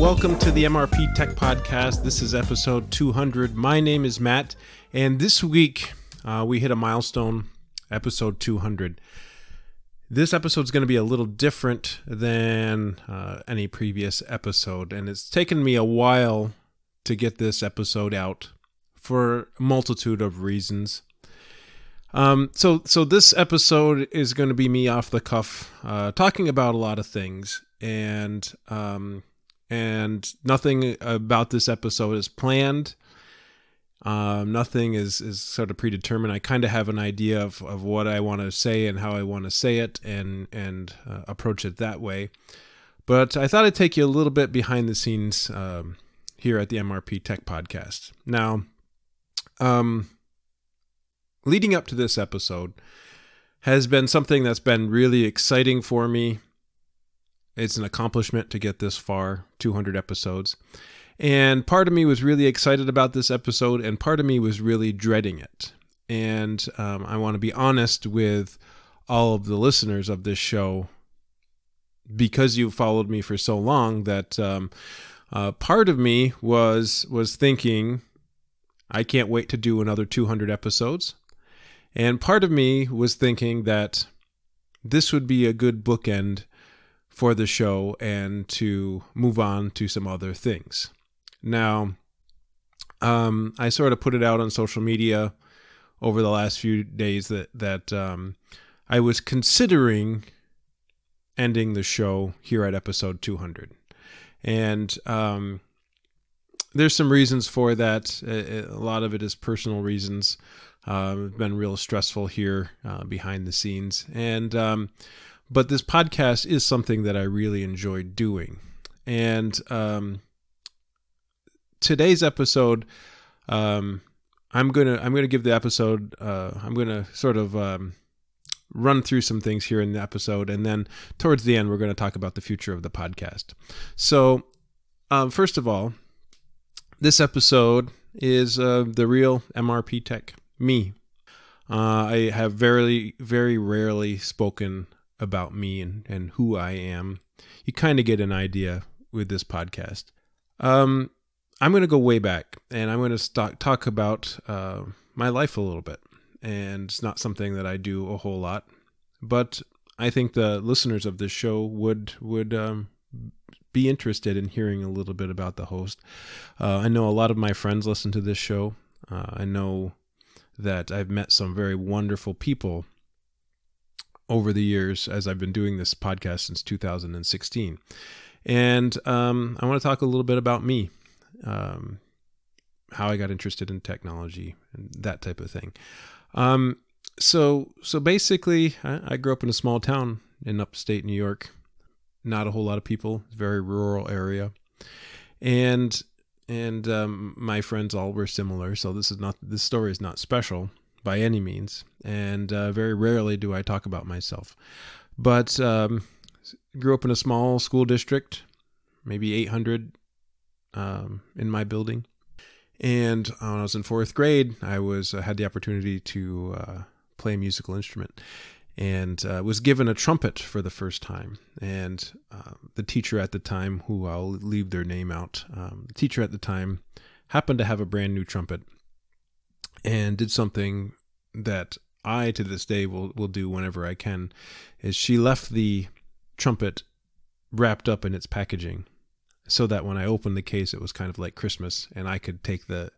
Welcome to the MRP Tech Podcast. This is episode 200. My name is Matt, and this week uh, we hit a milestone, episode 200. This episode is going to be a little different than uh, any previous episode, and it's taken me a while to get this episode out for a multitude of reasons. Um, so, so this episode is going to be me off the cuff, uh, talking about a lot of things, and um, and nothing about this episode is planned. Um, nothing is is sort of predetermined. I kind of have an idea of, of what I want to say and how I want to say it, and and uh, approach it that way. But I thought I'd take you a little bit behind the scenes um, here at the MRP Tech Podcast. Now, um, leading up to this episode has been something that's been really exciting for me. It's an accomplishment to get this far 200 episodes. And part of me was really excited about this episode, and part of me was really dreading it. And um, I want to be honest with all of the listeners of this show because you've followed me for so long that um, uh, part of me was was thinking I can't wait to do another 200 episodes. And part of me was thinking that this would be a good bookend for the show and to move on to some other things. Now, um, I sort of put it out on social media over the last few days that that um, I was considering ending the show here at episode 200, and um, there's some reasons for that. A, lot of it is personal reasons. Uh, it's been real stressful here uh, behind the scenes, and um, but this podcast is something that I really enjoy doing, and um, today's episode, um, I'm gonna I'm gonna give the episode. Uh, I'm gonna sort of um, run through some things here in the episode, and then towards the end, we're to talk about the future of the podcast. So, um, first of all, this episode is uh, the real MRP Tech, me. Uh, I have very, very rarely spoken about me and, and who I am. You kind of get an idea with this podcast. Um, I'm going to go way back and I'm going to talk about uh, my life a little bit. And it's not something that I do a whole lot, but I think the listeners of this show would would um, be interested in hearing a little bit about the host. Uh, I know a lot of my friends listen to this show. Uh, I know that I've met some very wonderful people over the years as I've been doing this podcast since 2016. And um, I want to talk a little bit about me, um, how I got interested in technology and that type of thing. Um, so, so basically, I, I grew up in a small town in upstate New York not a whole lot of people, very rural area, and and um, my friends all were similar. So this is not this story is not special by any means, and uh, very rarely do I talk about myself. But um, grew up in a small school district, maybe 800 um, in my building, and when I was in fourth grade, I was uh, had the opportunity to uh, play a musical instrument and uh, was given a trumpet for the first time. And uh, the teacher at the time, who I'll leave their name out, um, the teacher at the time happened to have a brand new trumpet and did something that I to this day will will do whenever I can. Is she left the trumpet wrapped up in its packaging so that when I opened the case, it was kind of like Christmas, and I could take the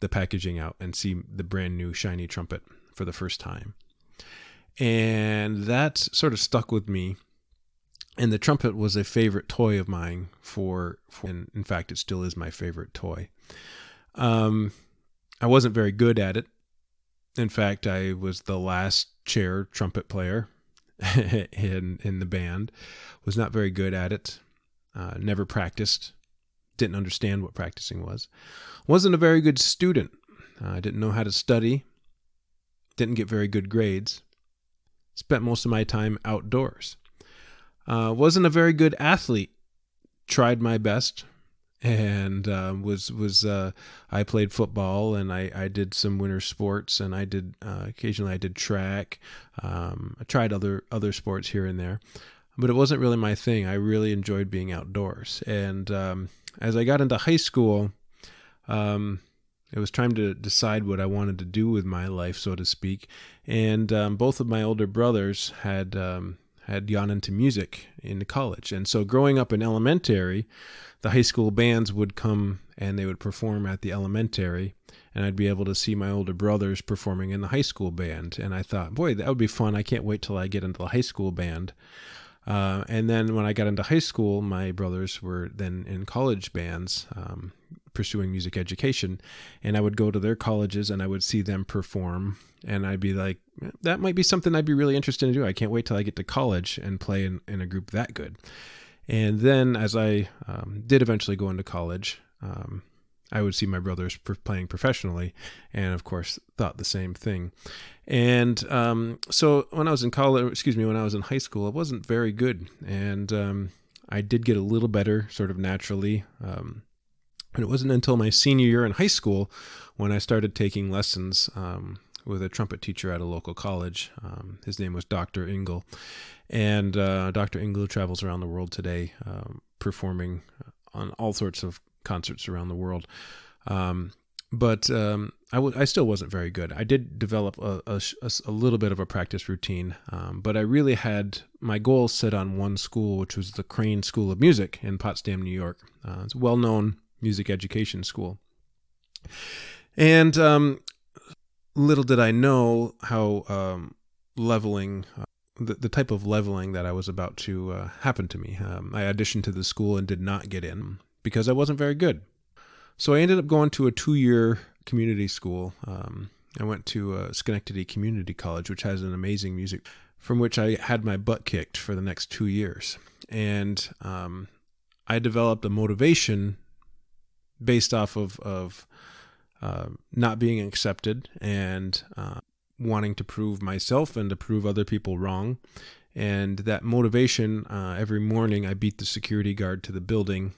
the packaging out and see the brand new shiny trumpet for the first time and that sort of stuck with me. And the trumpet was a favorite toy of mine for, for and in fact, it still is my favorite toy. Um, I wasn't very good at it. In fact, I was the last chair trumpet player in in the band. Was not very good at it. Uh, never practiced. Didn't understand what practicing was. Wasn't a very good student. I uh, didn't know how to study. Didn't get very good grades spent most of my time outdoors. Uh, wasn't a very good athlete. Tried my best, and uh, was was uh, I played football and I, I did some winter sports and I did uh, occasionally I did track. Um, I tried other other sports here and there, but it wasn't really my thing. I really enjoyed being outdoors. And um, as I got into high school, um, it was trying to decide what I wanted to do with my life, so to speak. And um, both of my older brothers had um, had gone into music in college, and so growing up in elementary, the high school bands would come and they would perform at the elementary, and I'd be able to see my older brothers performing in the high school band. And I thought, boy, that would be fun. I can't wait till I get into the high school band. Uh, and then when I got into high school, my brothers were then in college bands, um, pursuing music education. And I would go to their colleges and I would see them perform. And I'd be like, that might be something I'd be really interested in doing. I can't wait till I get to college and play in, in a group that good. And then as I um, did eventually go into college, um, I would see my brothers playing professionally, and of course, thought the same thing. And um, so when I was in college, excuse me, when I was in high school, I wasn't very good, and um, I did get a little better, sort of naturally. Um, and it wasn't until my senior year in high school when I started taking lessons um, with a trumpet teacher at a local college. Um, his name was Dr. Engel, and uh, Dr. Engel travels around the world today, um, performing on all sorts of concerts around the world. Um, but um, I, w- I still wasn't very good. I did develop a, a, a little bit of a practice routine, um, but I really had my goals set on one school, which was the Crane School of Music in Potsdam, New York. Uh, it's a well known music education school. And um, little did I know how um, leveling. Uh, the, the type of leveling that I was about to uh, happen to me. Um, I auditioned to the school and did not get in because I wasn't very good. So I ended up going to a two year community school. Um, I went to uh, Schenectady Community College, which has an amazing music, from which I had my butt kicked for the next two years. And um, I developed a motivation based off of, of uh, not being accepted and uh, wanting to prove myself and to prove other people wrong. And that motivation, uh, every morning I beat the security guard to the building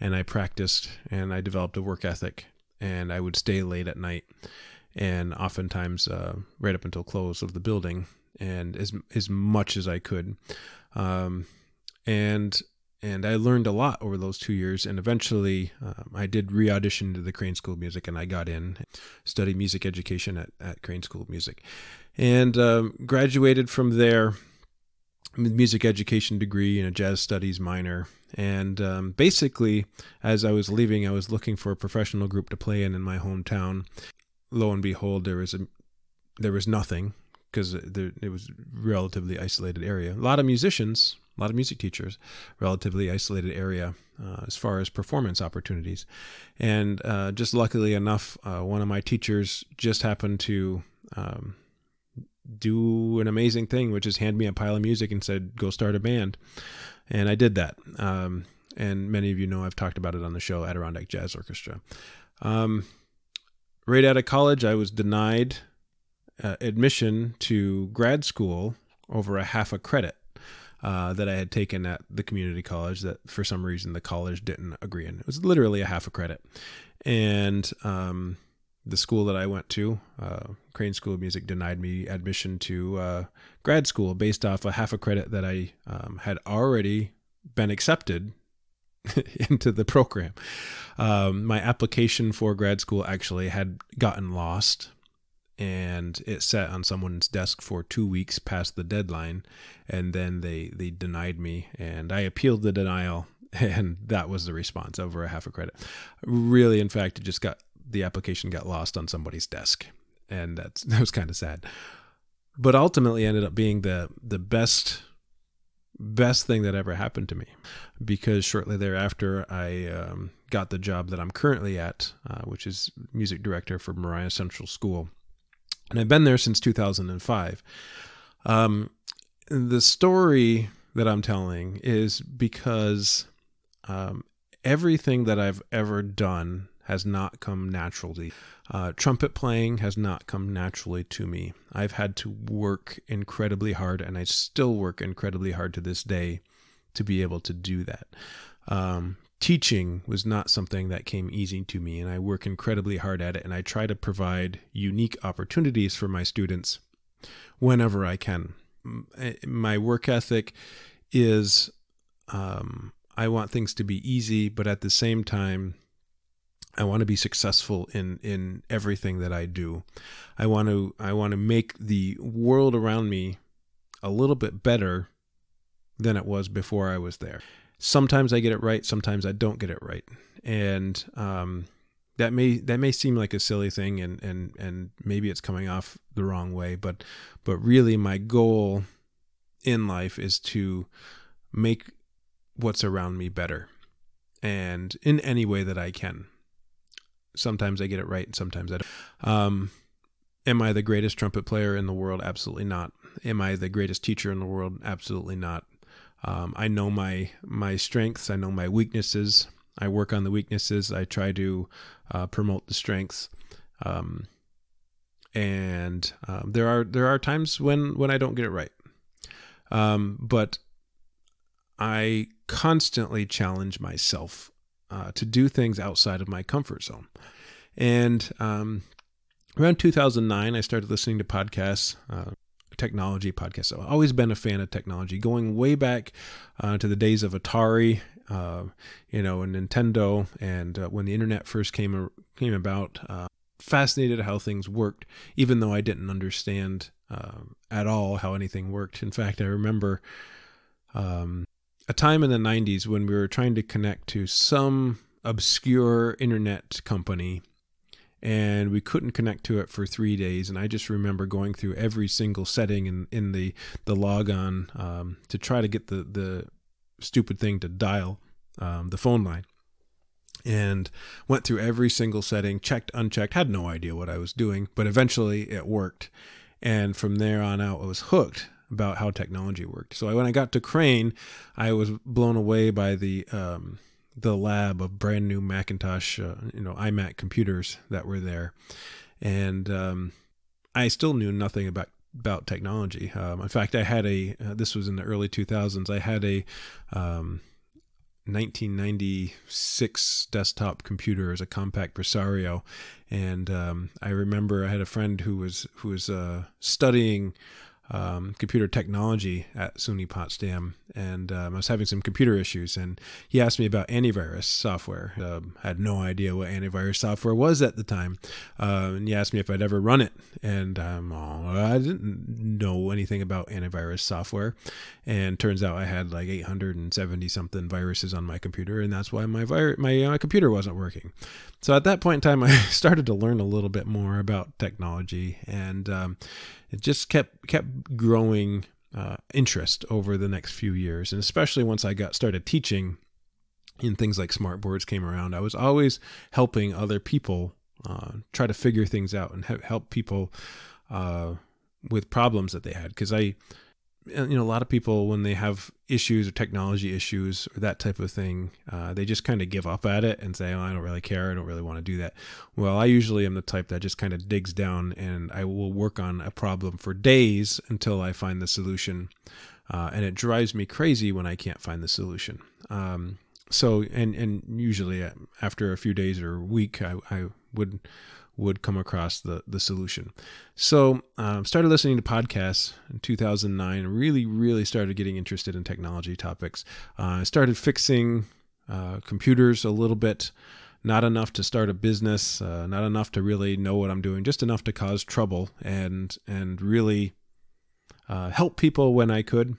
and I practiced and I developed a work ethic and I would stay late at night and oftentimes uh, right up until close of the building and as as much as I could um, and and I learned a lot over those two years and eventually um, I did re-audition to the Crane School of Music and I got in studied music education at, at Crane School of Music and um, graduated from there with music education degree and a jazz studies minor. And um, basically, as I was leaving, I was looking for a professional group to play in in my hometown. Lo and behold, there was a there was nothing because it was a relatively isolated area. A lot of musicians, a lot of music teachers, relatively isolated area uh, as far as performance opportunities. And uh, just luckily enough, uh, one of my teachers just happened to um, do an amazing thing, which is hand me a pile of music and said, go start a band. And I did that. Um, and many of you know I've talked about it on the show, Adirondack Jazz Orchestra. Um, right out of college, I was denied uh, admission to grad school over a half a credit. Uh, that I had taken at the community college that for some reason the college didn't agree on. It was literally a half a credit. And um, the school that I went to, uh, Crane School of Music, denied me admission to uh, grad school based off a half a credit that I um, had already been accepted into the program. Um, my application for grad school actually had gotten lost and it sat on someone's desk for two weeks past the deadline and then they they denied me and i appealed the denial and that was the response over a half a credit really in fact it just got the application got lost on somebody's desk, and that's that was kind of sad. But ultimately, ended up being the the best best thing that ever happened to me, because shortly thereafter, I um, got the job that I'm currently at, uh, which is music director for Moriah Central School, and I've been there since 2005. Um, the story that I'm telling is because um, everything that I've ever done has not come naturally. Uh, trumpet playing has not come naturally to me. I've had to work incredibly hard, and I still work incredibly hard to this day to be able to do that. Um, teaching was not something that came easy to me, and I work incredibly hard at it, and I try to provide unique opportunities for my students whenever I can. My work ethic is um, I want things to be easy, but at the same time, I want to be successful in in everything that I do. I want to I want to make the world around me a little bit better than it was before I was there. Sometimes I get it right, sometimes I don't get it right, and um, that may that may seem like a silly thing, and and and maybe it's coming off the wrong way, but but really my goal in life is to make what's around me better, and in any way that I can. Sometimes I get it right, and sometimes I don't. Um, am I the greatest trumpet player in the world? Absolutely not. Am I the greatest teacher in the world? Absolutely not. Um, I know my my strengths. I know my weaknesses. I work on the weaknesses. I try to uh, promote the strengths. Um, and um, there are there are times when when I don't get it right. Um, but I constantly challenge myself uh, to do things outside of my comfort zone. And um, around 2009, I started listening to podcasts. Uh, technology podcast. I've always been a fan of technology, going way back uh, to the days of Atari, uh, you know, and Nintendo, and uh, when the internet first came came about. Uh, fascinated how things worked, even though I didn't understand um, at all how anything worked. In fact, I remember um, a time in the 90s when we were trying to connect to some obscure internet company and we couldn't connect to it for three days. And I just remember going through every single setting in, in the, the logon um, to try to get the, the stupid thing to dial um, the phone line. And went through every single setting, checked, unchecked, had no idea what I was doing, but eventually it worked. And from there on out, I was hooked about how technology worked. So when I got to Crane, I was blown away by the um, the lab of brand new Macintosh, uh, you know, iMac computers that were there, and um, I still knew nothing about about technology. Um, in fact, I had a uh, this was in the early 2000s. I had a um, 1996 desktop computer as a Compaq Presario, and um, I remember I had a friend who was who was uh, studying um, computer technology at SUNY Potsdam, and um, I was having some computer issues. And he asked me about antivirus software. Um, I had no idea what antivirus software was at the time, uh, and he asked me if I'd ever run it, and um, I didn't know anything about antivirus software. And turns out I had like 870 something viruses on my computer, and that's why my vir- my uh, computer wasn't working. So at that point in time, I started to learn a little bit more about technology, and um, it just kept kept growing uh, interest over the next few years, and especially once I got started teaching and things like smart boards came around, I was always helping other people uh, try to figure things out and help people uh, with problems that they had. Because I you know a lot of people when they have issues or technology issues or that type of thing uh, they just kind of give up at it and say oh, i don't really care. I don't really want to do that. Well i usually am the type that just kind of digs down and i will work on a problem for days until i find the solution uh, and it drives me crazy when i can't find the solution. Um, so and and usually uh, after a few days or a week i, I would would come across the the solution. So um, started listening to podcasts in 2009. Really, really started getting interested in technology topics. I uh, started fixing uh, computers a little bit. Not enough to start a business, uh, not enough to really know what I'm doing, just enough to cause trouble and and really uh, help people when I could.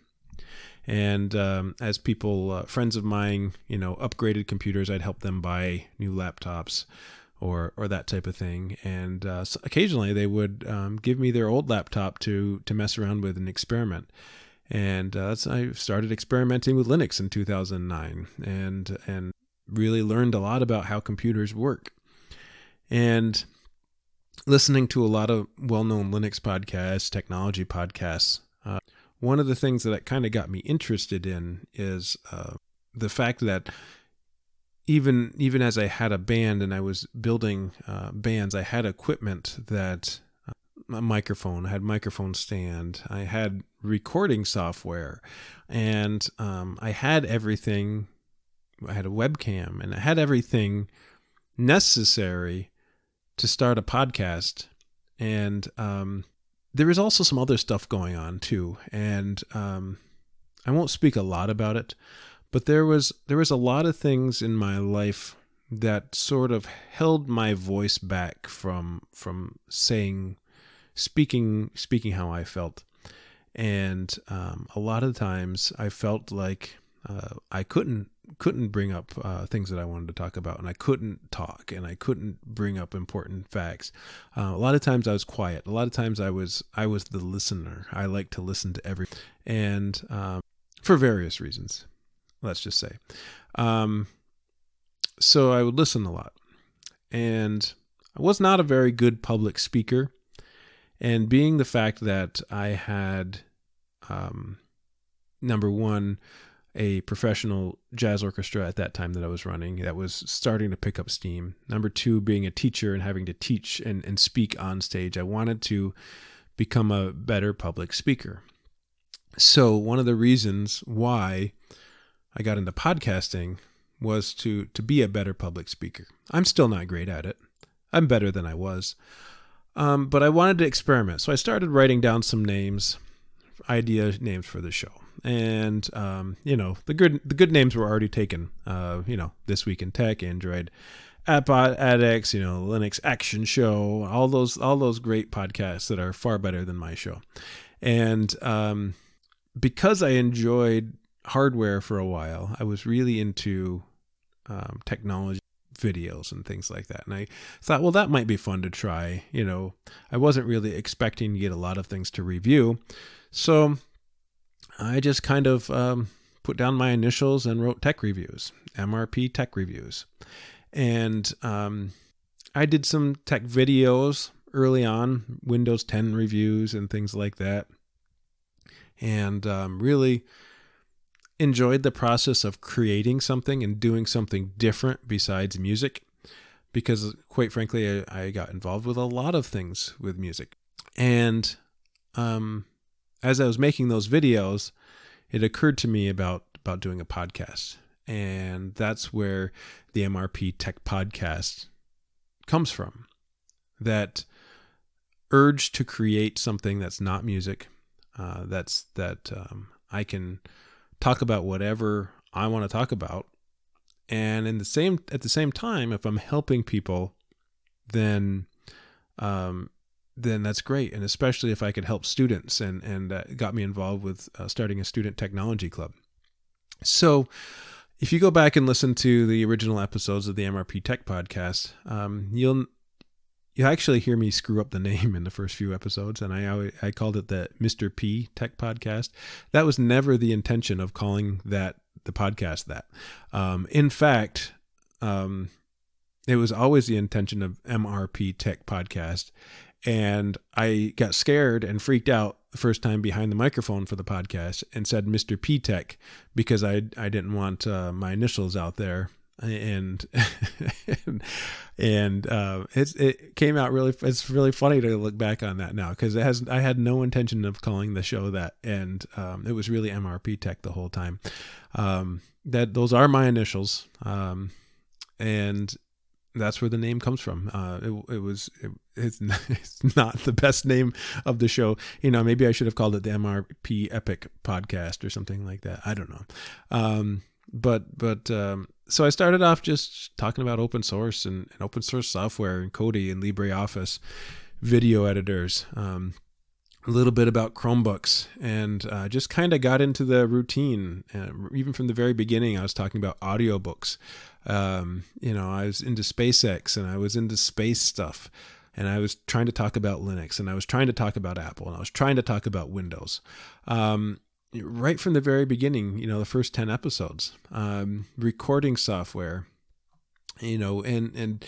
And um, as people, uh, friends of mine, you know, upgraded computers, I'd help them buy new laptops or or that type of thing. And uh, so occasionally they would um, give me their old laptop to to mess around with and experiment. And uh, I started experimenting with Linux in 2009, and and really learned a lot about how computers work. And listening to a lot of well-known Linux podcasts, technology podcasts. Uh, one of the things that kind of got me interested in is uh, the fact that even even as I had a band and I was building uh, bands, I had equipment that uh, a microphone, I had microphone stand, I had recording software, and um, I had everything. I had a webcam, and I had everything necessary to start a podcast. And um, there was also some other stuff going on too, and um, I won't speak a lot about it, but there was there was a lot of things in my life that sort of held my voice back from from saying speaking speaking how I felt. And um, a lot of times I felt like uh, I couldn't couldn't bring up uh, things that I wanted to talk about, and I couldn't talk, and I couldn't bring up important facts. Uh, a lot of times I was quiet. A lot of times I was I was the listener. I like to listen to every, and um, for various reasons, let's just say. Um, so I would listen a lot, and I was not a very good public speaker. And being the fact that I had, um, number one, a professional jazz orchestra at that time that I was running that was starting to pick up steam. Number two, being a teacher and having to teach and, and speak on stage. I wanted to become a better public speaker. So, one of the reasons why I got into podcasting was to, to be a better public speaker. I'm still not great at it, I'm better than I was. Um, but I wanted to experiment. So, I started writing down some names, idea names for the show and um, you know the good the good names were already taken. Uh, you know, this week in tech, Android, App Addicts, you know, Linux Action Show, all those all those great podcasts that are far better than my show, and um, because I enjoyed hardware for a while, I was really into um, technology videos and things like that. And I thought, well, that might be fun to try. You know, I wasn't really expecting to get a lot of things to review. So I just kind of um, put down my initials and wrote tech reviews, MRP tech reviews. And um, I did some tech videos early on, Windows 10 reviews and things like that. And um, really enjoyed the process of creating something and doing something different besides music. Because, quite frankly, I, I got involved with a lot of things with music. And um, as I was making those videos, it occurred to me about about doing a podcast, and that's where the MRP Tech Podcast comes from. That urge to create something that's not music, uh, that's that um, I can talk about whatever I want to talk about, and in the same at the same time, if I'm helping people, then um, then that's great. And especially if I could help students and, and uh, got me involved with uh, starting a student technology club. So if you go back and listen to the original episodes of the MRP Tech podcast, um, you'll you actually hear me screw up the name in the first few episodes, and I I called it the Mr. P Tech Podcast. That was never the intention of calling that the podcast that. Um, in fact, um, it was always the intention of MRP Tech Podcast, and I got scared and freaked out the first time behind the microphone for the podcast and said Mr. P Tech because I I didn't want uh, my initials out there and and uh, it it came out really it's really funny to look back on that now because it has I had no intention of calling the show that and um, it was really MRP Tech the whole time um, that those are my initials um, and that's where the name comes from. Uh, it, it was it, it's, it's not the best name of the show. You know, maybe I should have called it the MRP Epic Podcast or something like that. I don't know. Um, but but um, so I started off just talking about open source and, and open source software and Kodi and LibreOffice video editors. Um, a little bit about Chromebooks and uh, just kind of got into the routine. Uh, even from the very beginning, I was talking about audiobooks. Um, you know, I was into SpaceX and I was into space stuff. And I was trying to talk about Linux and I was trying to talk about Apple and I was trying to talk about Windows. Um, right from the very beginning, you know, the first 10 episodes, um, recording software, you know, and, and,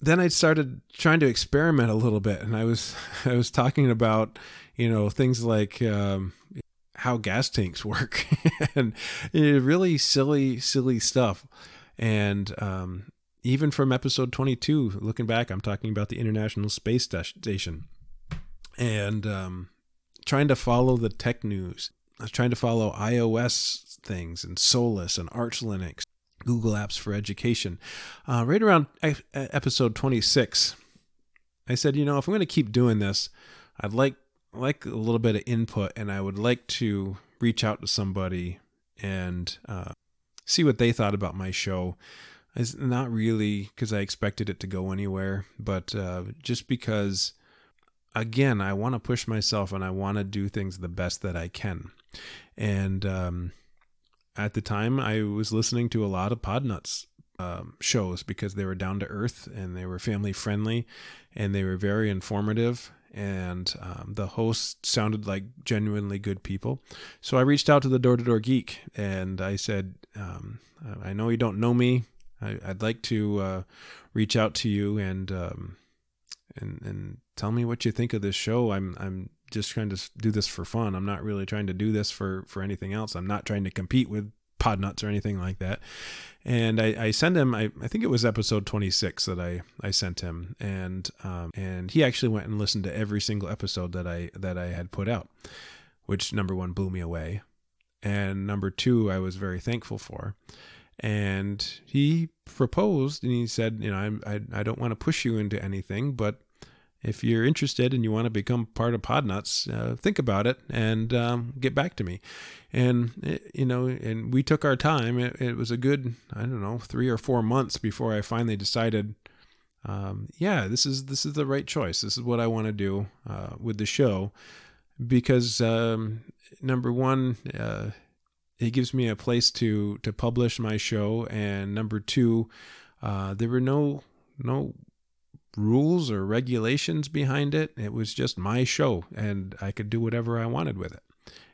then I started trying to experiment a little bit, and I was I was talking about you know things like um, how gas tanks work and you know, really silly silly stuff, and um, even from episode 22, looking back, I'm talking about the International Space Station, and um, trying to follow the tech news. I was trying to follow iOS things and Solus and Arch Linux Google Apps for Education. Uh, right around episode 26, I said, you know, if I'm going to keep doing this, I'd like like a little bit of input, and I would like to reach out to somebody and uh, see what they thought about my show. It's not really because I expected it to go anywhere, but uh, just because, again, I want to push myself and I want to do things the best that I can. And um, at the time, I was listening to a lot of Podnuts um, shows because they were down to earth and they were family friendly and they were very informative and um, the hosts sounded like genuinely good people. So I reached out to the Door to Door Geek and I said, um, I know you don't know me. I, would like to uh, reach out to you and um, and and tell me what you think of this show. I'm I'm just trying to do this for fun. I'm not really trying to do this for for anything else. I'm not trying to compete with Podnuts or anything like that. And I, I sent him. I, I think it was episode 26 that I, I sent him, and um, and he actually went and listened to every single episode that I that I had put out, which number one blew me away, and number two I was very thankful for, and he proposed and he said, you know, I I, I don't want to push you into anything, but if you're interested and you want to become part of Podnuts, uh, think about it and um, get back to me. And it, eh, you know, and we took our time. It, it, was a good, I don't know, three or four months before I finally decided, um, yeah, this is this is the right choice. This is what I want to do uh, with the show, because um, number one, uh, it gives me a place to to publish my show, and number two, uh, there were no no rules or regulations behind it. It was just my show and I could do whatever I wanted with it.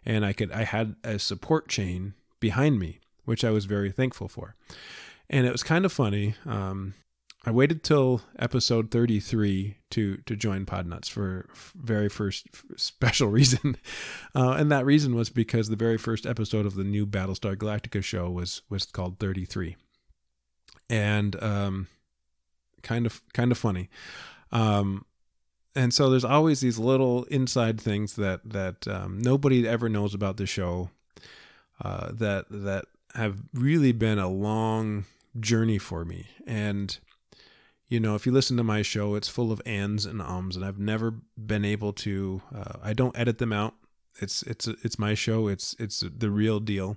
And I could I had a support chain behind me, which I was very thankful for. And it was kind of funny. Um, I waited till episode 33 to to join Podnuts for very first special reason, uh, and that reason was because the very first episode of the new Battlestar Galactica show was was called 33, and um, kind of kind of funny. Um, and so there's always these little inside things that that um, nobody ever knows about the show uh, that that have really been a long journey for me. And you know, if you listen to my show, it's full of ands and ums, and I've never been able to. Uh, I don't edit them out. It's it's it's my show. It's it's the real deal,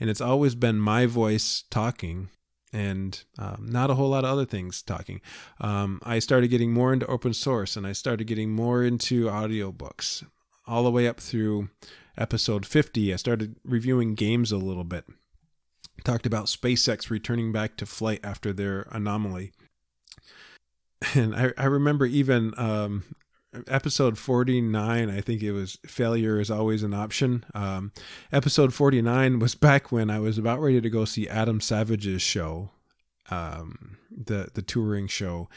and it's always been my voice talking and um, not a whole lot of other things talking. Um, I started getting more into open source and I started getting more into audiobooks all the way up through episode 50. I started reviewing games a little bit. Talked about SpaceX returning back to flight after their anomaly. And I, I remember even um, episode 49 i think it was failure is always an option. Um, episode 49 was back when i was about ready to go see adam savage's show um, the the touring show.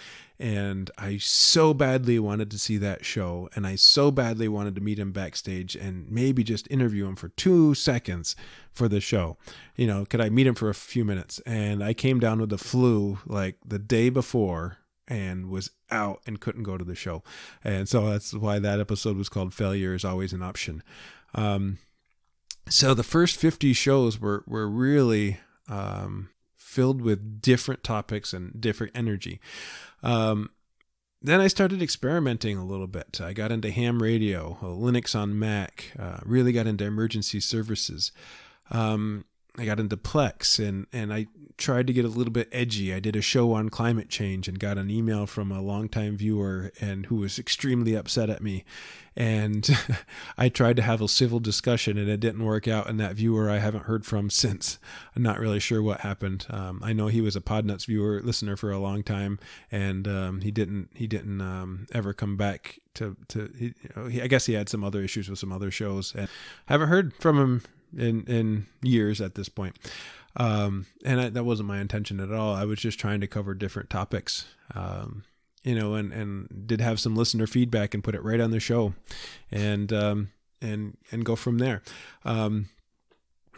And i so badly wanted to see that show and i so badly wanted to meet him backstage and maybe just interview him for two seconds for the show. You know could i meet him for a few minutes? And i came down with the flu like the day before and was out and couldn't go to the show. And so that's why that episode was called Failure is Always an Option. Um, so the first 50 shows were, were really um, filled with different topics and different energy. Um, then I started experimenting a little bit. I got into ham radio, Linux on Mac, uh, really got into emergency services. Um, I got into Plex and, and I tried to get a little bit edgy. I did a show on climate change and got an email from a longtime viewer and who was extremely upset at me. And I tried to have a civil discussion and it didn't work out. And that viewer I haven't heard from since. I'm not really sure what happened. Um, I know he was a Podnuts viewer listener for a long time, and um, he didn't he didn't um, ever come back to to. He, you know, he, I guess he had some other issues with some other shows, and I haven't heard from him in in years at this point. Um, and I, that wasn't my intention at all. I was just trying to cover different topics. Um, you know, and and did have some listener feedback and put it right on the show, and um, and and go from there. Um,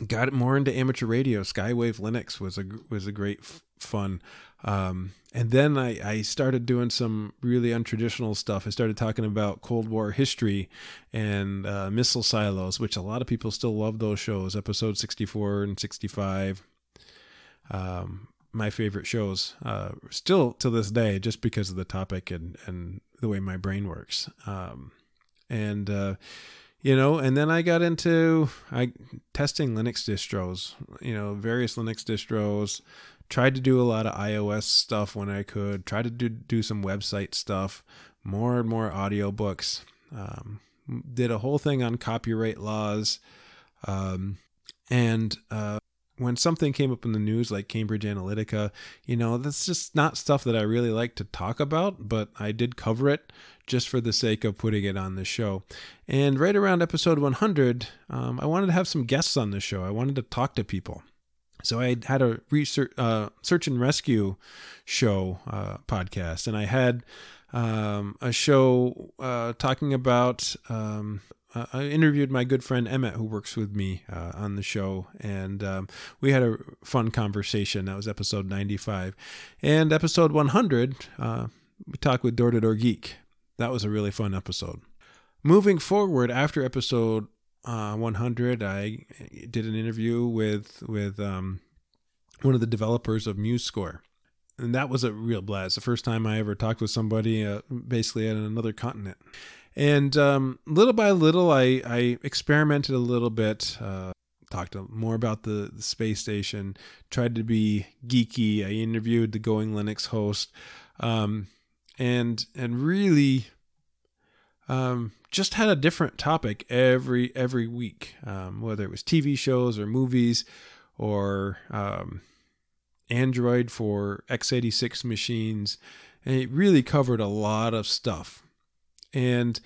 got more into amateur radio. Skywave Linux was a was a great f- fun. Um, and then I, I started doing some really untraditional stuff. I started talking about Cold War history and uh, missile silos, which a lot of people still love those shows, episode 64 and 65. Um, my favorite shows, uh, still to this day, just because of the topic and, and the way my brain works. Um, and, uh, you know and then i got into i testing linux distros you know various linux distros tried to do a lot of ios stuff when i could tried to do, do some website stuff more and more audiobooks um, did a whole thing on copyright laws um, and uh, when something came up in the news like Cambridge Analytica, you know, that's just not stuff that I really like to talk about, but I did cover it just for the sake of putting it on the show. And right around episode 100, um, I wanted to have some guests on the show. I wanted to talk to people. So I had a research, uh, search and rescue show uh, podcast, and I had um, a show uh, talking about um, uh, I interviewed my good friend Emmett, who works with me uh, on the show, and um, we had a fun conversation. That was episode 95. And episode 100, uh, we talked with Door to Door Geek. That was a really fun episode. Moving forward, after episode uh, 100, I did an interview with, with um, one of the developers of MuseScore. And that was a real blast. The first time I ever talked with somebody uh, basically at another continent. And um, little by little, I, I experimented a little bit, uh, talked more about the, the, space station, tried to be geeky. I interviewed the Going Linux host, um, and and really um, just had a different topic every every week, um, whether it was TV shows or movies or um, Android for x86 machines. And it really covered a lot of stuff. And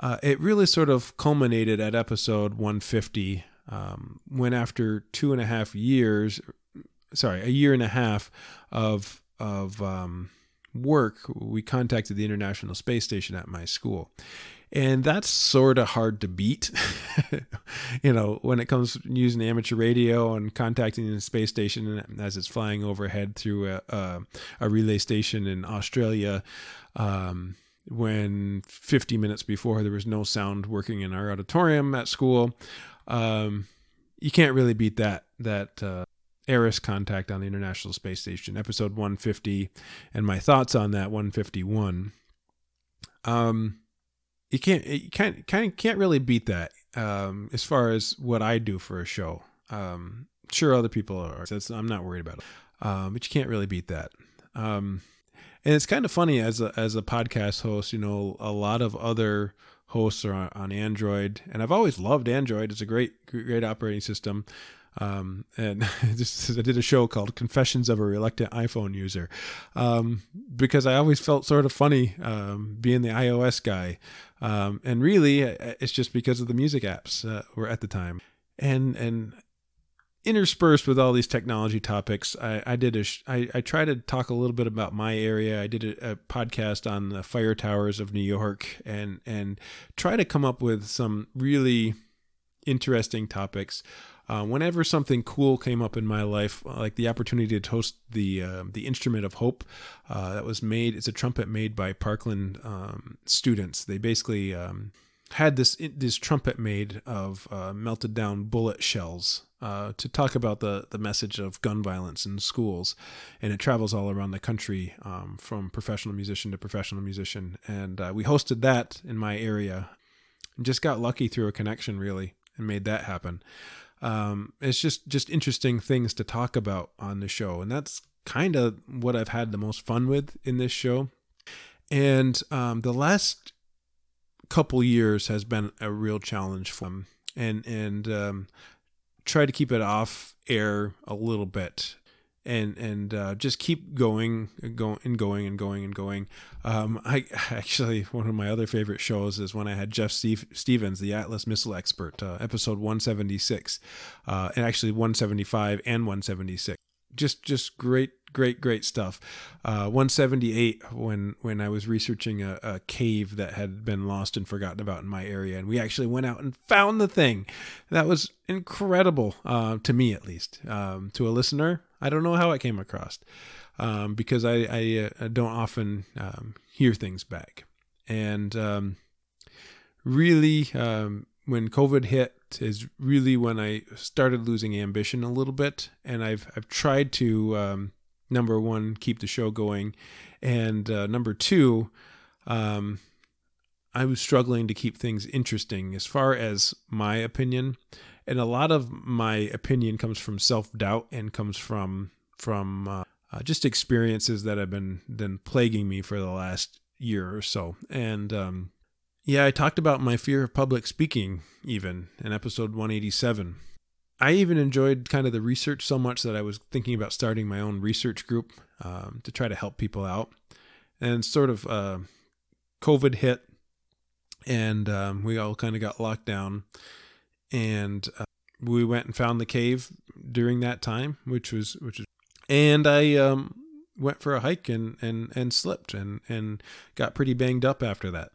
uh, it really sort of culminated at episode 150 um, when, after two and a half years, sorry, a year and a half of of um, work, we contacted the International Space Station at my school. And that's sort of hard to beat, you know, when it comes using amateur radio and contacting the space station as it's flying overhead through a, a, a relay station in Australia. Um, when 50 minutes before there was no sound working in our auditorium at school. Um, you can't really beat that that uh, ARISS contact on the International Space Station, episode 150, and my thoughts on that 151. Um, you can't you can't can't can't really beat that um, as far as what I do for a show. Um, sure, other people are. So I'm not worried about it, um, but you can't really beat that. Um, and it's kind of funny as a as a podcast host you know a lot of other hosts are on, on android and i've always loved android it's a great great operating system um, and just I did a show called Confessions of a Reluctant iPhone User um, because I always felt sort of funny um, being the iOS guy, um, and really it's just because of the music apps uh, were at the time, and and interspersed with all these technology topics, I, I did a I, I tried to talk a little bit about my area. I did a, a, podcast on the fire towers of New York, and and try to come up with some really interesting topics. Uh, whenever something cool came up in my life, like the opportunity to host the uh, the Instrument of Hope, uh, that was made. It's a trumpet made by Parkland um, students. They basically um, had this this trumpet made of uh, melted down bullet shells uh, to talk about the, the message of gun violence in schools. And it travels all around the country um, from professional musician to professional musician. And uh, we hosted that in my area and just got lucky through a connection, really, and made that happen. Um, it's just, just interesting things to talk about on the show. And that's kind of what I've had the most fun with in this show. And um, the last couple years has been a real challenge for them and and um, try to keep it off air a little bit and and uh, just keep going and going and going and going and going. Um, I actually one of my other favorite shows is when I had Jeff Steve, Stevens, the Atlas missile expert, uh, episode 176, uh, and actually 175 and 176 just just great great great stuff. Uh, 178 when when i was researching a, a, cave that had been lost and forgotten about in my area and we actually went out and found the thing. That was incredible uh, to me at least. Um, to a listener i don't know how it came across um, because i, I uh, don't often um, hear things back. And um, really um, when covid hit is really when I started losing ambition a little bit, and I've I've tried to um, number one keep the show going, and uh, number two, um, I was struggling to keep things interesting. As far as my opinion, and a lot of my opinion comes from self doubt and comes from from uh, uh, just experiences that have been been plaguing me for the last year or so. And um, yeah, I talked about my fear of public speaking even in episode 187. I even enjoyed kind of the research so much that I was thinking about starting my own research group um, to try to help people out. And sort of uh, COVID hit, and um, we all kind of got locked down. And uh, we went and found the cave during that time, which was which was, and I um, went for a hike and and and slipped and and got pretty banged up after that,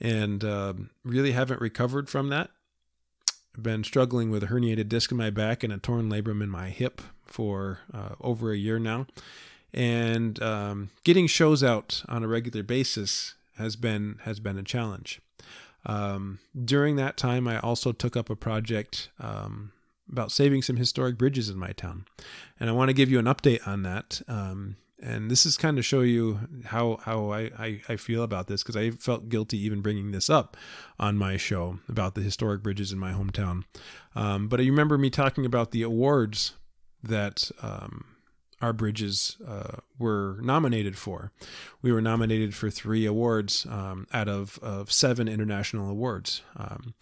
and um, really haven't recovered from that been struggling with a herniated disc in my back and a torn labrum in my hip for uh, over a year now. And um, getting shows out on a regular basis has been has been a challenge. Um, during that time, I also took up a project um, about saving some historic bridges in my town, and I want to give you an update on that. Um, and this is kind of show you how how I, I, I feel about this because I felt guilty even bringing this up on my show about the historic bridges in my hometown. Um, but I remember me talking about the awards that um, our bridges uh, were nominated for. We were nominated for three awards um, out of, of seven international awards. Um,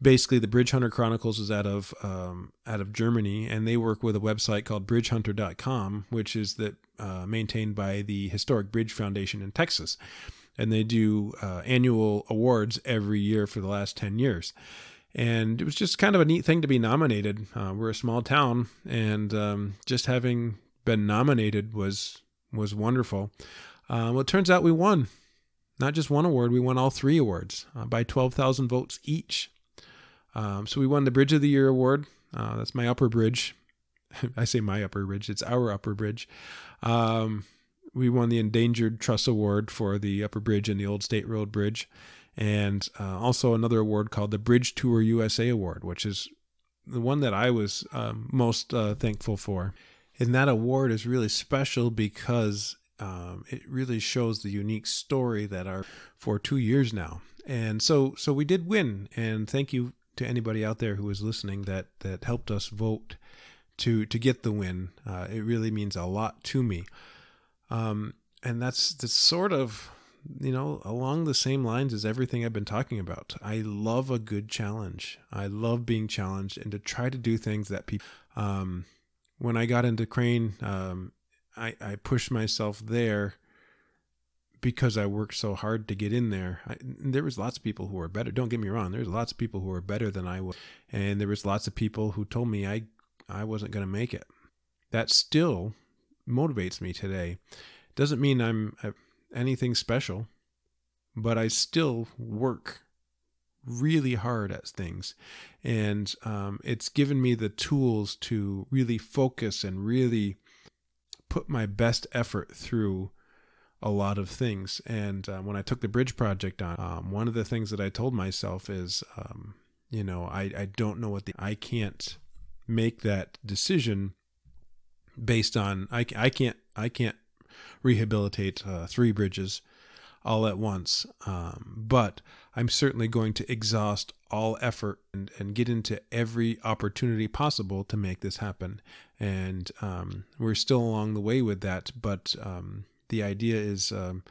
basically, the Bridge Hunter Chronicles is out of um, out of Germany, and they work with a website called BridgeHunter.com, which is that uh, maintained by the Historic Bridge Foundation in Texas, and they do uh, annual awards every year for the last ten years and it was just kind of a neat thing to be nominated. Uh, we're a small town, and um, just having been nominated was was wonderful. Uh, well, it turns out we won, not just one award, we won all three awards uh, by twelve thousand votes each. Um, so we won the Bridge of the Year award. Uh, that's my upper bridge. I say my upper bridge. It's our upper bridge. Um, we won the Endangered Truss Award for the upper bridge and the Old State Road Bridge, and uh, also another award called the Bridge Tour USA Award, which is the one that I was um, most uh, thankful for. And that award is really special because um, it really shows the unique story that are for two years now. And so, so we did win. And thank you to anybody out there who was listening that that helped us vote to to get the win. Uh, it really means a lot to me. Um, and that's that's sort of you know along the same lines as everything I've been talking about. I love a good challenge. I love being challenged and to try to do things that people. Um, when I got into Crane, um, I, I pushed myself there because I worked so hard to get in there. I, there was lots of people who were better. Don't get me wrong. There's lots of people who were better than I was, and there was lots of people who told me I I wasn't going to make it. That still motivates me today. Doesn't mean I'm uh, anything special, but I still work really hard at things. And um, it's given me the tools to really focus and really put my best effort through a lot of things. And uh, when I took the bridge project on, um, one of the things that I told myself is, um, you know, I, I don't know what the, I can't make that decision based on, I, I can't, I can't rehabilitate uh, three bridges all at once. Um, but I'm certainly going to exhaust all effort and, and get into every opportunity possible to make this happen. And um, we're still along the way with that, but um, the idea is um,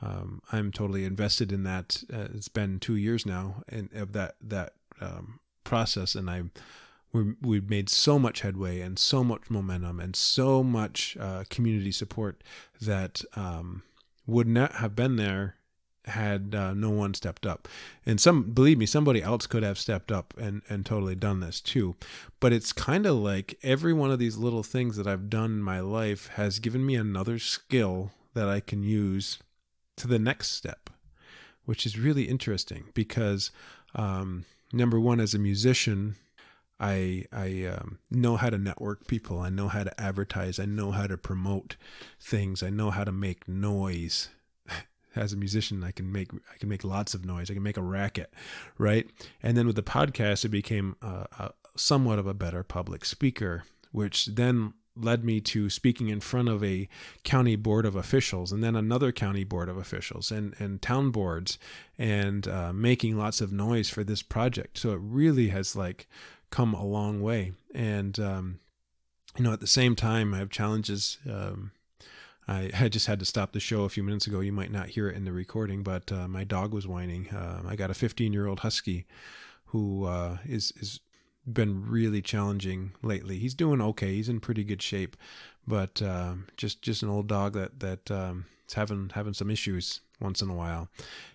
um, I'm totally invested in that. Uh, it's been two years now and of that that um, process, and I we have made so much headway and so much momentum and so much uh, community support that would not have been there had uh, no one stepped up. And some, believe me, somebody else could have stepped up and, and totally done this too. But it's kind of like every one of these little things that I've done in my life has given me another skill that I can use to the next step, which is really interesting because, um, number one, as a musician, I I um, know how to network people. I know how to advertise. I know how to promote things. I know how to make noise. As a musician, I can make I can make lots of noise. I can make a racket, right? And then with the podcast, it became uh, a, somewhat of a better public speaker, which then led me to speaking in front of a county board of officials and then another county board of officials and, and town boards and uh, making lots of noise for this project. So it really has like come a long way. And, um, you know, at the same time, I have challenges. Um, I, I just had to stop the show a few minutes ago. You might not hear it in the recording, but uh, my dog was whining. Uh, I got a 15 year old husky who uh, is is been really challenging lately. He's doing okay. He's in pretty good shape, but uh, just just an old dog that that um, is having having some issues once in a while,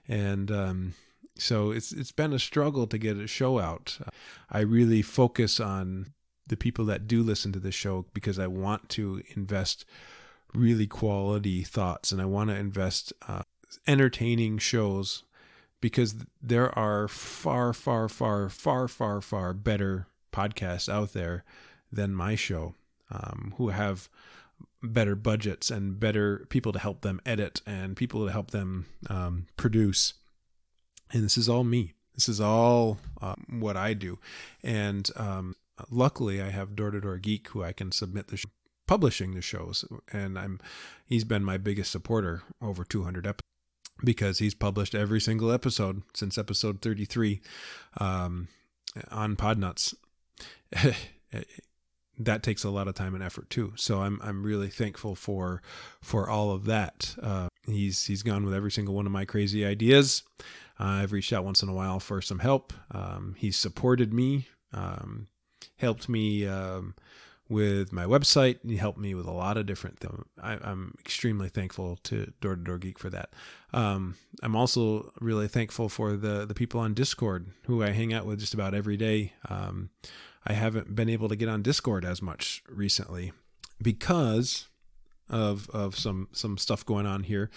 and um, so it's it's been a struggle to get a show out. I really focus on the people that do listen to the show because I want to invest really quality thoughts and I want to invest uh, entertaining shows because there are far, far, far, far, far, far better podcasts out there than my show um, who have better budgets and better people to help them edit and people to help them um, produce. And this is all me. This is all uh, what I do. And um, luckily, I have Door to Door Geek who I can submit the sh- publishing the shows, and I'm he's been my biggest supporter over 200 episodes because he's published every single episode since episode 33 um, on Podnuts. that takes a lot of time and effort too. So I'm I'm really thankful for for all of that. Uh, he's he's gone with every single one of my crazy ideas. Uh, I've reached out once in a while for some help. Um, he's supported me, um, helped me um, with my website. He helped me with a lot of different things. I, am extremely thankful to Door to Door Geek for that. Um, I'm also really thankful for the the people on Discord who I hang out with just about every day. Um, I haven't been able to get on Discord as much recently because of of some some stuff going on here.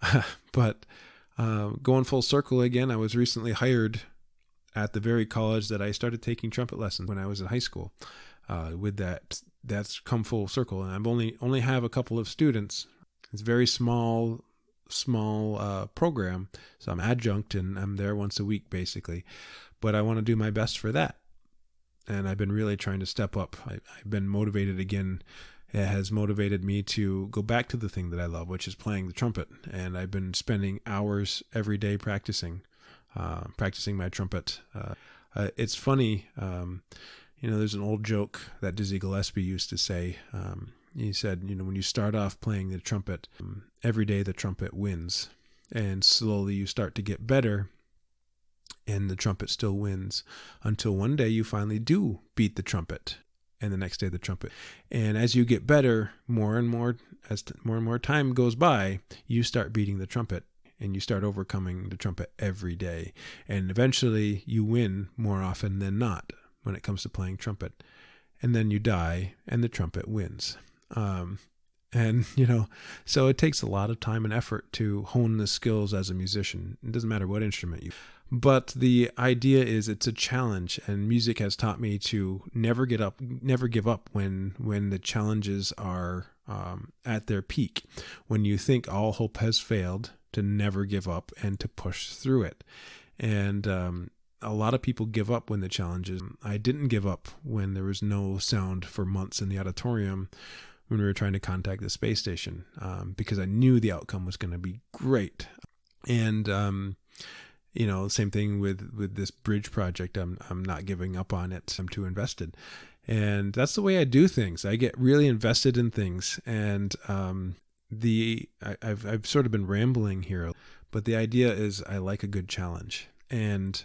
but uh, going full circle again, I was recently hired at the very college that I started taking trumpet lessons when I was in high school. Uh, with that that's come full circle. And i've only only have a couple of students. It's very small small uh, program. So i'm adjunct and i'm there once a week basically. But i want to do my best for that. And i've been really trying to step up. I, i've been motivated again it has motivated me to go back to the thing that i love which is playing the trumpet. And i've been spending hours every day practicing uh, practicing my trumpet. Uh, uh it's funny um, you know, there's an old joke that Dizzy Gillespie used to say. Um, he said, you know, when you start off playing the trumpet, um, every day the trumpet wins, and slowly you start to get better, and the trumpet still wins until one day you finally do beat the trumpet, and the next day the trumpet. And as you get better, more and more as t- more and more time goes by, you start beating the trumpet and you start overcoming the trumpet every day. And eventually you win more often than not when it comes to playing trumpet. And then you die, and the trumpet wins. Um, and, you know, so it takes a lot of time and effort to hone the skills as a musician. It doesn't matter what instrument you. But the idea is it's a challenge, and music has taught me to never get up, never give up when when the challenges are um, at their peak. When you think all hope has failed, to never give up and to push through it. And um, a lot of people give up when the challenges. I didn't give up when there was no sound for months in the auditorium when we were trying to contact the space station um, because I knew the outcome was going to be great. And um, you know, same thing with with this bridge project. I'm I'm not giving up on it. I'm too invested, and that's the way I do things. I get really invested in things, and um, the I, I've I've sort of been rambling here, but the idea is I like a good challenge, and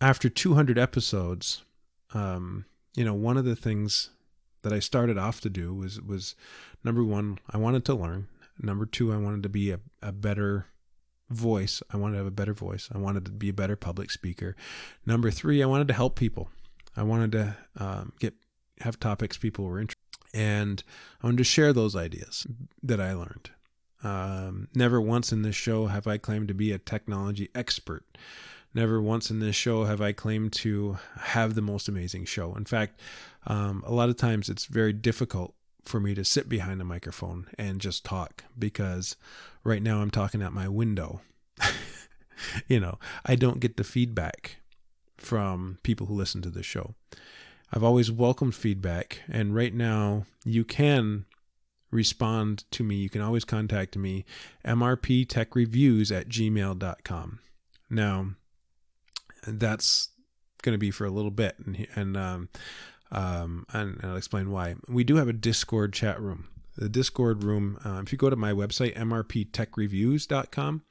after 200 episodes, um, you know, one of the things that I started off to do was was number one, I wanted to learn. Number two, I wanted to be a, a better voice. I wanted to have a better voice. I wanted to be a better public speaker. Number three, I wanted to help people. I wanted to um, get have topics people were interested, and I wanted to share those ideas that I learned. Um, never once in this show have I claimed to be a technology expert. Never once in this show have I claimed to have the most amazing show. In fact, um, a lot of times it's very difficult for me to sit behind a microphone and just talk because right now I'm talking at my window. you know, I don't get the feedback from people who listen to the show. I've always welcomed feedback, and right now you can respond to me. You can always contact me, mrptechreviews at gmail.com. Now, that's going to be for a little bit, and and um, um, and, and, I'll explain why. We do have a Discord chat room. The Discord room, uh, if you go to my website, mrptechreviews.com,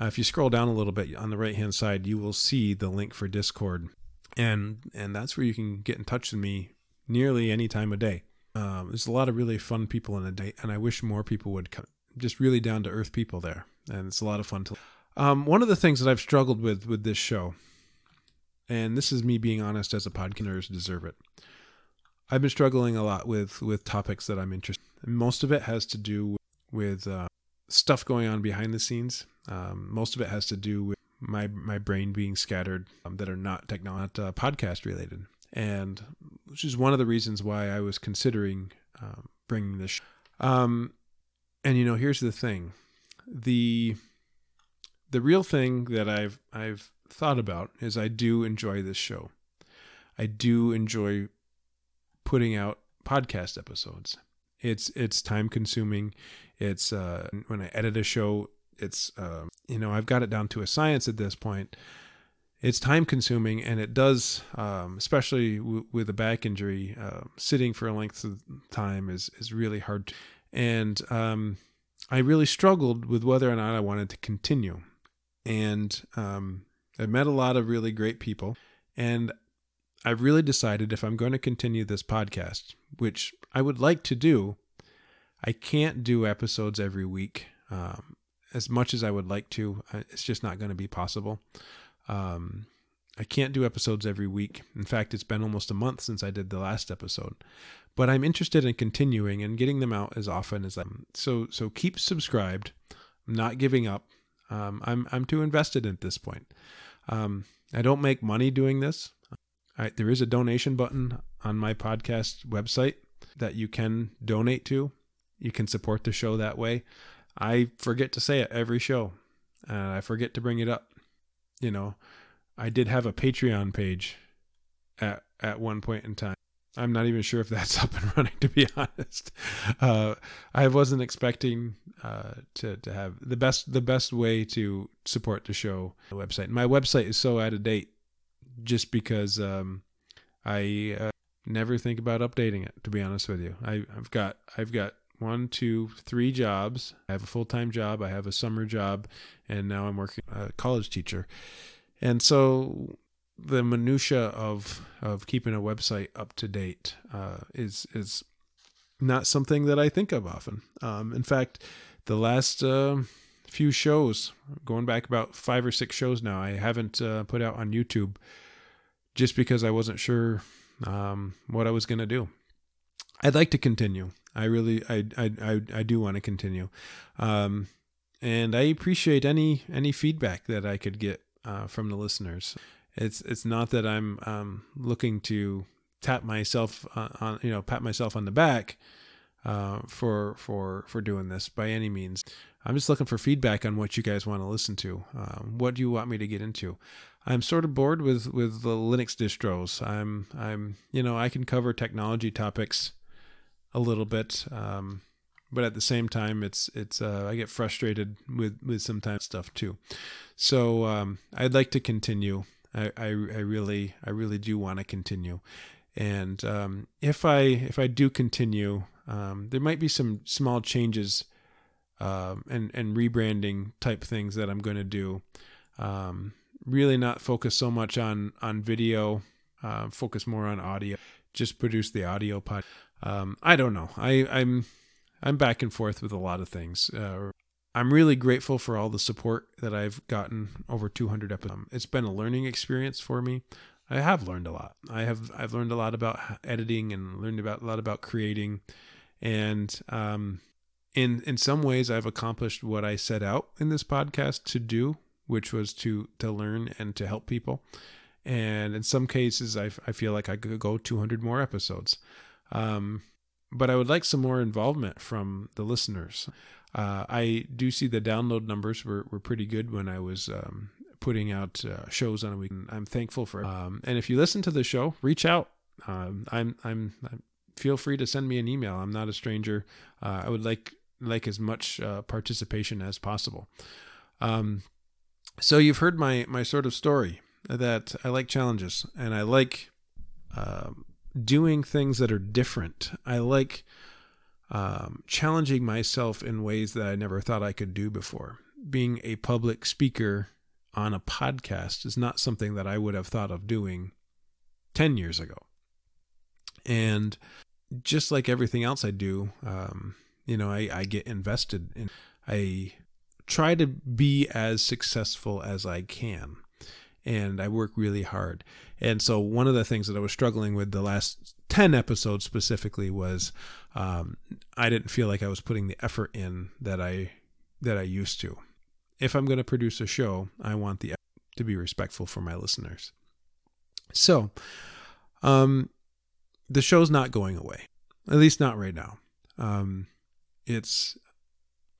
uh, if you scroll down a little bit on the right hand side, you will see the link for Discord, and and that's where you can get in touch with me nearly any time of day. Um, there's a lot of really fun people in the day, and I wish more people would come. Just really down to earth people there, and it's a lot of fun to. Um, one of the things that I've struggled with with this show, and this is me being honest as a podcaster, deserve it. I've been struggling a lot with with topics that I'm interested. In. Most of it has to do with uh, stuff going on behind the scenes. Um, most of it has to do with my my brain being scattered um, that are not technology uh, podcast related and which is one of the reasons why I was considering um, bringing this. Um, and you know, here's the thing: the the real thing that I've I've thought about is I do enjoy this show. I do enjoy putting out podcast episodes. It's it's time consuming. It's uh, when I edit a show, it's uh, you know I've got it down to a science at this point it's time consuming and it does um, especially w- with a back injury uh, sitting for a length of time is is really hard and um, i really struggled with whether or not i wanted to continue and um, i've met a lot of really great people and i've really decided if i'm going to continue this podcast which i would like to do i can't do episodes every week um, as much as i would like to it's just not going to be possible um, I can't do episodes every week. In fact, it's been almost a month since I did the last episode. But I'm interested in continuing and getting them out as often as I'm. So so keep subscribed. I'm not giving up. Um, I'm I'm too invested at this point. Um, I don't make money doing this. I, there is a donation button on my podcast website that you can donate to. You can support the show that way. I forget to say it every show. Uh, I forget to bring it up you know, I did have a Patreon page at at one point in time. I'm not even sure if that's up and running, to be honest. Uh, I wasn't expecting uh, to to have the best the best way to support the show. The website. My website is so out of date, just because um, I uh, never think about updating it. To be honest with you, I, I've got I've got one, two, three jobs. I have a full time job, I have a summer job, and now I'm working a college teacher. And so the minutia of of keeping a website up to date uh, is is not something that I think of often. Um, in fact, the last uh, few shows, going back about five or six shows now, I haven't uh, put out on YouTube just because I wasn't sure um, what I was going to do. I'd like to continue. I really, I, I, I, I do want to continue, um, and I appreciate any any feedback that I could get uh, from the listeners. It's it's not that I'm um, looking to tap myself on, on, you know pat myself on the back uh, for for for doing this by any means. I'm just looking for feedback on what you guys want to listen to. Um, what do you want me to get into? I'm sort of bored with with the Linux distros. I'm I'm you know I can cover technology topics a little bit. Um, but at the same time, it's it's uh, I get frustrated with with sometimes stuff too. So um, I'd like to continue. I, I, I really I really do want to continue, and um, if I if I do continue, um, there might be some small changes um, and and rebranding type things that I'm going to do. Um, really not focus so much on on video, uh, focus more on audio. Just produce the audio pod um, I don't know. I, I'm I'm back and forth with a lot of things. Uh, I'm really grateful for all the support that I've gotten over 200 episodes. It's been a learning experience for me. I have learned a lot. I have I've learned a lot about editing and learned about a lot about creating, and um, in in some ways I've accomplished what I set out in this podcast to do, which was to to learn and to help people. And in some cases, I, I feel like I could go 200 more episodes. Um, but I would like some more involvement from the listeners. Uh, I do see the download numbers were, were pretty good when I was um, putting out uh, shows on a week. I'm thankful for. Um, and if you listen to the show, reach out. Um, I'm, I'm, I'm, feel free to send me an email. I'm not a stranger. Uh, I would like like as much uh, participation as possible. Um, so you've heard my my sort of story that I like challenges and I like um, doing things that are different. I like um, challenging myself in ways that I never thought I could do before. Being a public speaker on a podcast is not something that I would have thought of doing 10 years ago. And just like everything else I do, um, you know, I, I get invested in, I try to be as successful as I can. And I work really hard. And so, one of the things that I was struggling with the last 10 episodes specifically was um, I didn't feel like I was putting the effort in that I that I used to. If I'm going to produce a show, I want the to be respectful for my listeners. So, um, the show's not going away, at least not right now. Um, it's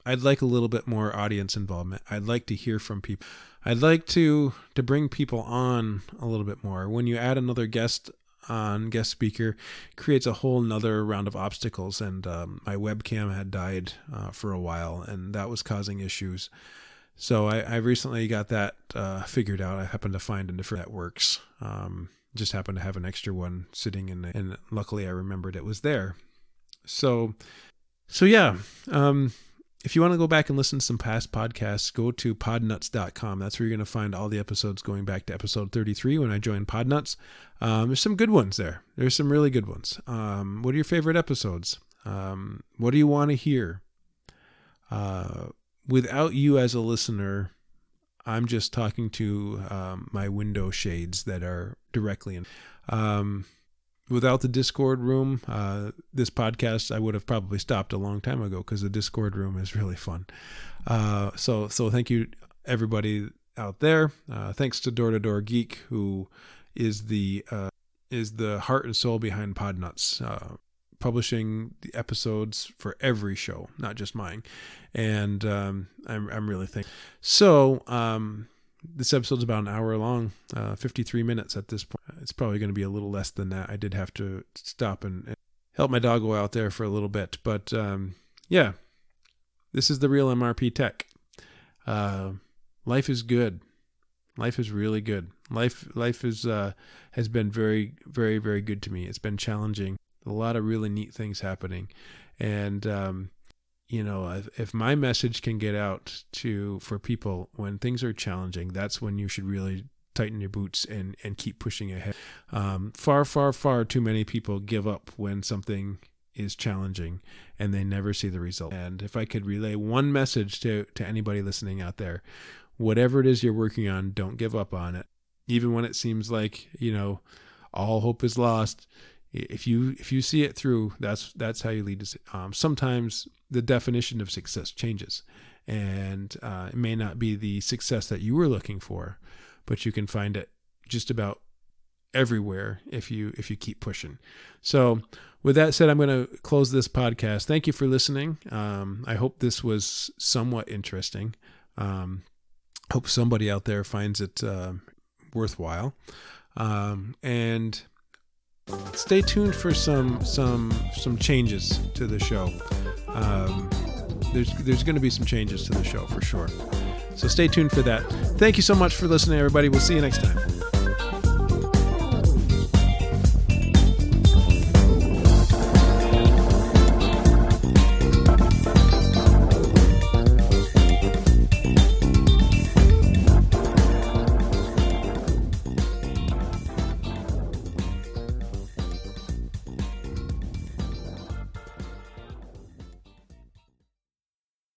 I'd like a little bit more audience involvement. I'd like to hear from people. I'd like to to bring people on a little bit more. When you add another guest on guest speaker, creates a whole nother round of obstacles. And um, my webcam had died uh, for a while, and that was causing issues. So I, I recently got that uh, figured out. I happened to find a different that works. Um, just happened to have an extra one sitting in, and luckily I remembered it was there. So, so yeah. Um, if you want to go back and listen to some past podcasts, go to podnuts.com. That's where you're going to find all the episodes going back to episode 33 when I joined Podnuts. Um, there's some good ones there. There's some really good ones. Um, what are your favorite episodes? Um, what do you want to hear? Uh, without you as a listener, I'm just talking to um, my window shades that are directly in. Without the Discord room, uh, this podcast I would have probably stopped a long time ago because the Discord room is really fun. Uh, so so thank you everybody out there. Uh, thanks to Door to Door Geek who is the uh, is the heart and soul behind Podnuts. Uh, publishing the episodes for every show, not just mine, and um, I'm I'm really thankful. So um, this episode's about an hour long, uh, 53 minutes at this point. It's probably going to be a little less than that. I did have to stop and, and help my doggo out there for a little bit. But um, yeah, this is the real MRP tech. Uh, life is good. Life is really good. Life life is uh, has been very very very good to me. It's been challenging. A lot of really neat things happening, and um, you know if, if my message can get out to for people when things are challenging that's when you should really tighten your boots and and keep pushing ahead. Um, far far far too many people give up when something is challenging and they never see the result. And if i could relay one message to to anybody listening out there whatever it is you're working on don't give up on it. Even when it seems like you know all hope is lost if you if you see it through that's that's how you lead to um, sometimes the definition of success changes. And uh, it may not be the success that you were looking for but you can find it just about everywhere if you if you keep pushing. So with that said i'm going to close this podcast. Thank you for listening. Um, i hope this was somewhat interesting. Um, hope somebody out there finds it uh, worthwhile. Um, and stay tuned for some some some changes to the show. Um, there's there's going to be some changes to the show for sure. So stay tuned for that. Thank you so much for listening, everybody. We'll see you next time.